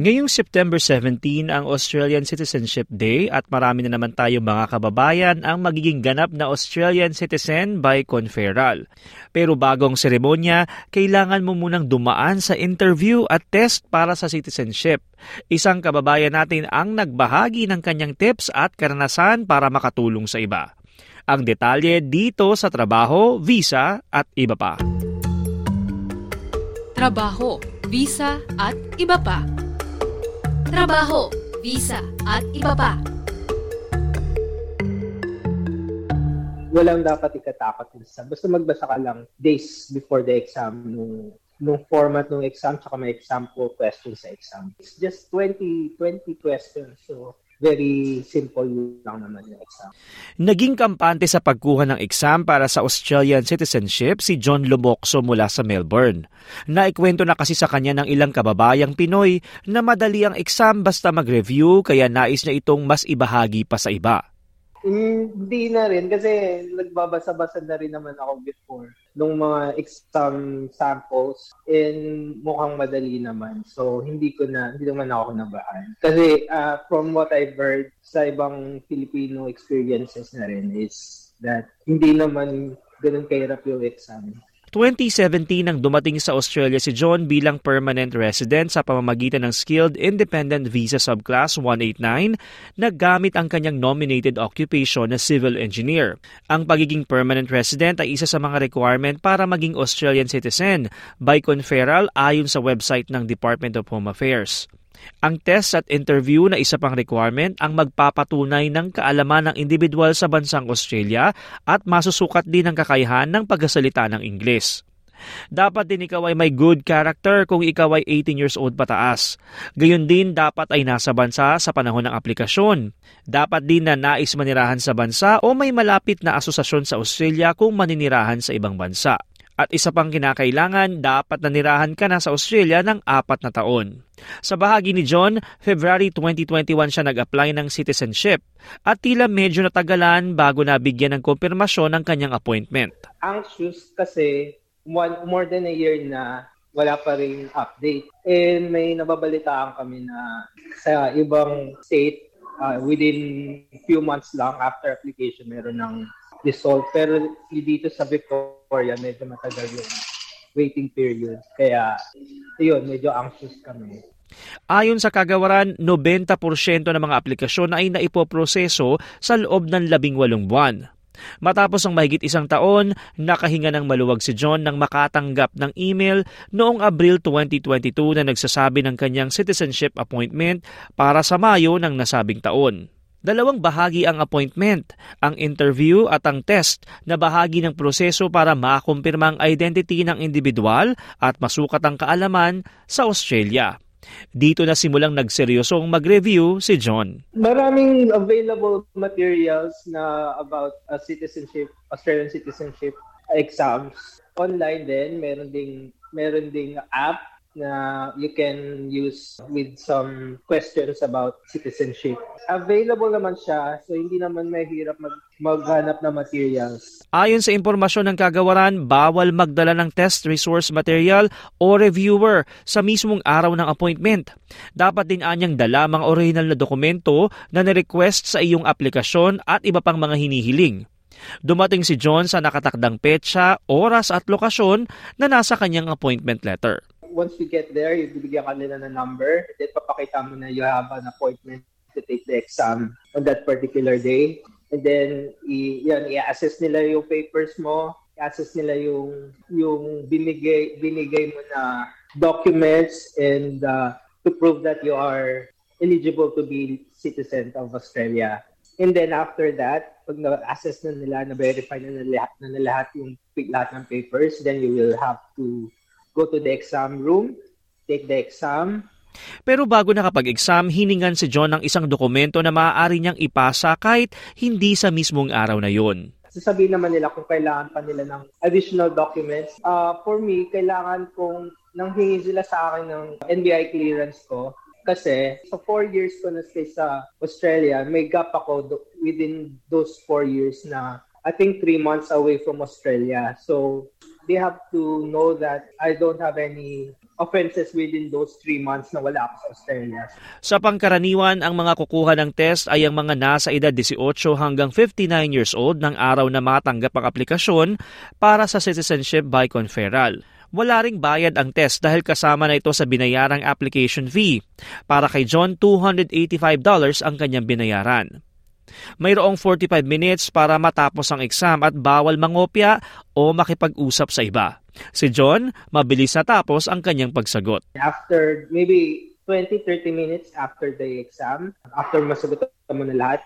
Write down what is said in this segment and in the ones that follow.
Ngayong September 17 ang Australian Citizenship Day at marami na naman tayo mga kababayan ang magiging ganap na Australian citizen by conferral. Pero bagong seremonya, kailangan mo munang dumaan sa interview at test para sa citizenship. Isang kababayan natin ang nagbahagi ng kanyang tips at karanasan para makatulong sa iba. Ang detalye dito sa trabaho, visa at iba pa. Trabaho, visa at iba pa trabaho, visa, at iba pa. Walang dapat ikatakot exam. Basta magbasa ka lang days before the exam nung nung format ng exam tsaka may example questions sa exam. It's just 20 20 questions. So very simple lang naman yung exam. Naging kampante sa pagkuha ng exam para sa Australian citizenship si John Lumokso mula sa Melbourne. Naikwento na kasi sa kanya ng ilang kababayang Pinoy na madali ang exam basta mag-review kaya nais niya itong mas ibahagi pa sa iba. Hindi na rin kasi nagbabasa-basa na rin naman ako before nung mga exam samples and mukhang madali naman. So hindi ko na hindi naman ako nabahan. Kasi uh, from what I've heard sa ibang Filipino experiences na rin is that hindi naman ganun kahirap yung exam. 2017 nang dumating sa Australia si John bilang permanent resident sa pamamagitan ng Skilled Independent Visa Subclass 189 na gamit ang kanyang nominated occupation na civil engineer. Ang pagiging permanent resident ay isa sa mga requirement para maging Australian citizen by conferral ayon sa website ng Department of Home Affairs. Ang test at interview na isa pang requirement ang magpapatunay ng kaalaman ng individual sa bansang Australia at masusukat din ang kakayahan ng pagsasalita ng Ingles. Dapat din ikaw ay may good character kung ikaw ay 18 years old pataas. Gayon din dapat ay nasa bansa sa panahon ng aplikasyon. Dapat din na nais manirahan sa bansa o may malapit na asosasyon sa Australia kung maninirahan sa ibang bansa. At isa pang kinakailangan, dapat nanirahan ka na sa Australia ng apat na taon. Sa bahagi ni John, February 2021 siya nag-apply ng citizenship at tila medyo natagalan bago nabigyan ng konfirmasyon ng kanyang appointment. Anxious kasi one, more than a year na wala pa rin update. And may nababalitaan kami na sa ibang state, uh, within few months lang after application, meron ng result. Pero dito sa Victoria, medyo matagal yung waiting period. Kaya, yun, medyo anxious kami. Ayon sa kagawaran, 90% ng mga aplikasyon ay naipoproseso sa loob ng 18 buwan. Matapos ang mahigit isang taon, nakahinga ng maluwag si John nang makatanggap ng email noong Abril 2022 na nagsasabi ng kanyang citizenship appointment para sa Mayo ng nasabing taon. Dalawang bahagi ang appointment, ang interview at ang test na bahagi ng proseso para makumpirma ang identity ng individual at masukat ang kaalaman sa Australia. Dito na simulang nagseryosong mag-review si John. Maraming available materials na about uh, citizenship, Australian citizenship exams. Online din, meron ding meron ding app na you can use with some questions about citizenship. Available naman siya, so hindi naman mahirap mag maghanap ng materials. Ayon sa impormasyon ng kagawaran, bawal magdala ng test resource material o reviewer sa mismong araw ng appointment. Dapat din anyang dala mga original na dokumento na nirequest sa iyong aplikasyon at iba pang mga hinihiling. Dumating si John sa nakatakdang petsa, oras at lokasyon na nasa kanyang appointment letter once you get there, you bibigyan ka nila ng number. Then papakita mo na you have an appointment to take the exam on that particular day. And then, i, yan, i-assess nila yung papers mo, i-assess nila yung, yung binigay, binigay mo na documents and uh, to prove that you are eligible to be citizen of Australia. And then after that, pag na-assess na nila, na-verify na nila, na lahat yung lahat ng papers, then you will have to go to the exam room, take the exam. Pero bago nakapag-exam, hiningan si John ng isang dokumento na maaari niyang ipasa kahit hindi sa mismong araw na yon. Sasabihin naman nila kung kailangan pa nila ng additional documents. Uh, for me, kailangan kong nang hingi sila sa akin ng NBI clearance ko, Kasi sa four years ko na stay sa Australia, may gap ako do- within those four years na I think three months away from Australia. So they have to know that I don't have any offenses within those three months na wala ako sa Australia. Sa pangkaraniwan, ang mga kukuha ng test ay ang mga nasa edad 18 hanggang 59 years old ng araw na matanggap ang aplikasyon para sa citizenship by conferral. Wala ring bayad ang test dahil kasama na ito sa binayarang application fee. Para kay John, $285 ang kanyang binayaran. Mayroong 45 minutes para matapos ang exam at bawal mangopya o makipag-usap sa iba. Si John, mabilis natapos ang kanyang pagsagot. After maybe 20-30 minutes after the exam, after masagot mo na lahat,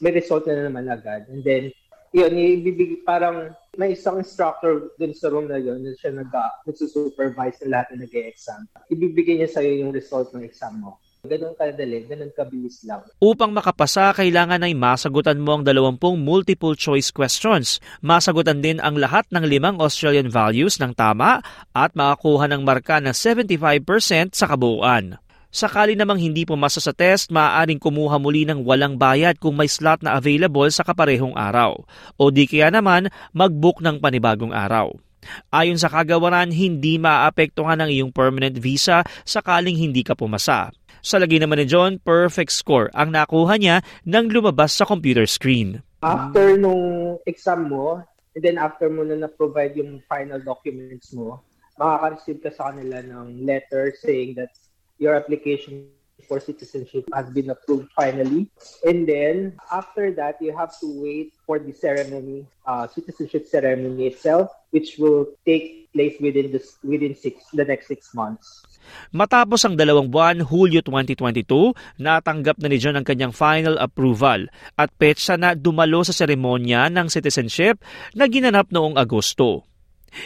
may result na naman agad. And then, yun, ibibigay, parang may isang instructor dun sa room na yun, na siya nag, nagsusupervise na lahat na nag-exam. Ibibigay niya sa'yo yung result ng exam mo. Ganun kadali, ganun kabilis lang. Upang makapasa, kailangan ay masagutan mo ang 20 multiple choice questions. Masagutan din ang lahat ng limang Australian values ng tama at makakuha ng marka na 75% sa kabuuan. Sakali namang hindi pumasa sa test, maaaring kumuha muli ng walang bayad kung may slot na available sa kaparehong araw. O di kaya naman, mag-book ng panibagong araw. Ayon sa kagawaran, hindi maaapektuhan ang iyong permanent visa sakaling hindi ka pumasa. Sa lagi naman ni John, perfect score ang nakuha niya nang lumabas sa computer screen. After nung exam mo, and then after mo na na-provide yung final documents mo, makaka-receive ka sa kanila ng letter saying that your application for citizenship has been approved finally. And then after that, you have to wait for the ceremony, uh, citizenship ceremony itself, which will take place within this within six the next six months. Matapos ang dalawang buwan, Hulyo 2022, natanggap na ni John ang kanyang final approval at petsa na dumalo sa seremonya ng citizenship na ginanap noong Agosto.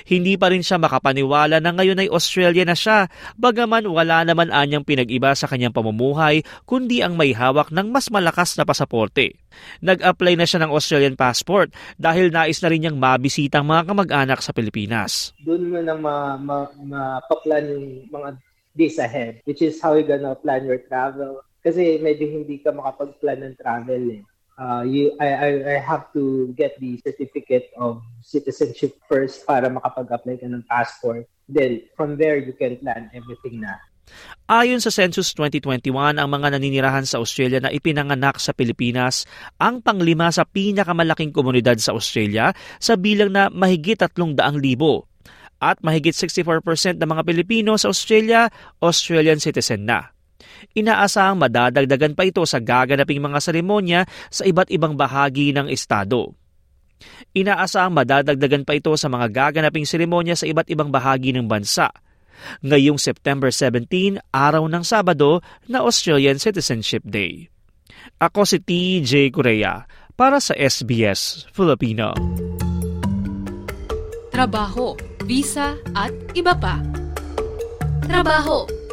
Hindi pa rin siya makapaniwala na ngayon ay Australia na siya, bagaman wala naman anyang pinag-iba sa kanyang pamumuhay kundi ang may hawak ng mas malakas na pasaporte. Nag-apply na siya ng Australian passport dahil nais na rin niyang mabisita ang mga kamag-anak sa Pilipinas. Doon mo na ma, ma, mapaplan yung mga days ahead, which is how you're gonna plan your travel. Kasi medyo hindi ka makapag-plan ng travel eh uh, you, I, I, I have to get the certificate of citizenship first para makapag-apply ka ng passport. Then, from there, you can plan everything na. Ayon sa Census 2021, ang mga naninirahan sa Australia na ipinanganak sa Pilipinas ang panglima sa pinakamalaking komunidad sa Australia sa bilang na mahigit 300,000. At mahigit 64% ng mga Pilipino sa Australia, Australian citizen na. Inaasahang madadagdagan pa ito sa gaganaping mga seremonya sa iba't ibang bahagi ng estado. Inaasahang madadagdagan pa ito sa mga gaganaping seremonya sa iba't ibang bahagi ng bansa. Ngayong September 17, araw ng Sabado na Australian Citizenship Day. Ako si TJ Korea para sa SBS Filipino. Trabaho, visa at iba pa. Trabaho,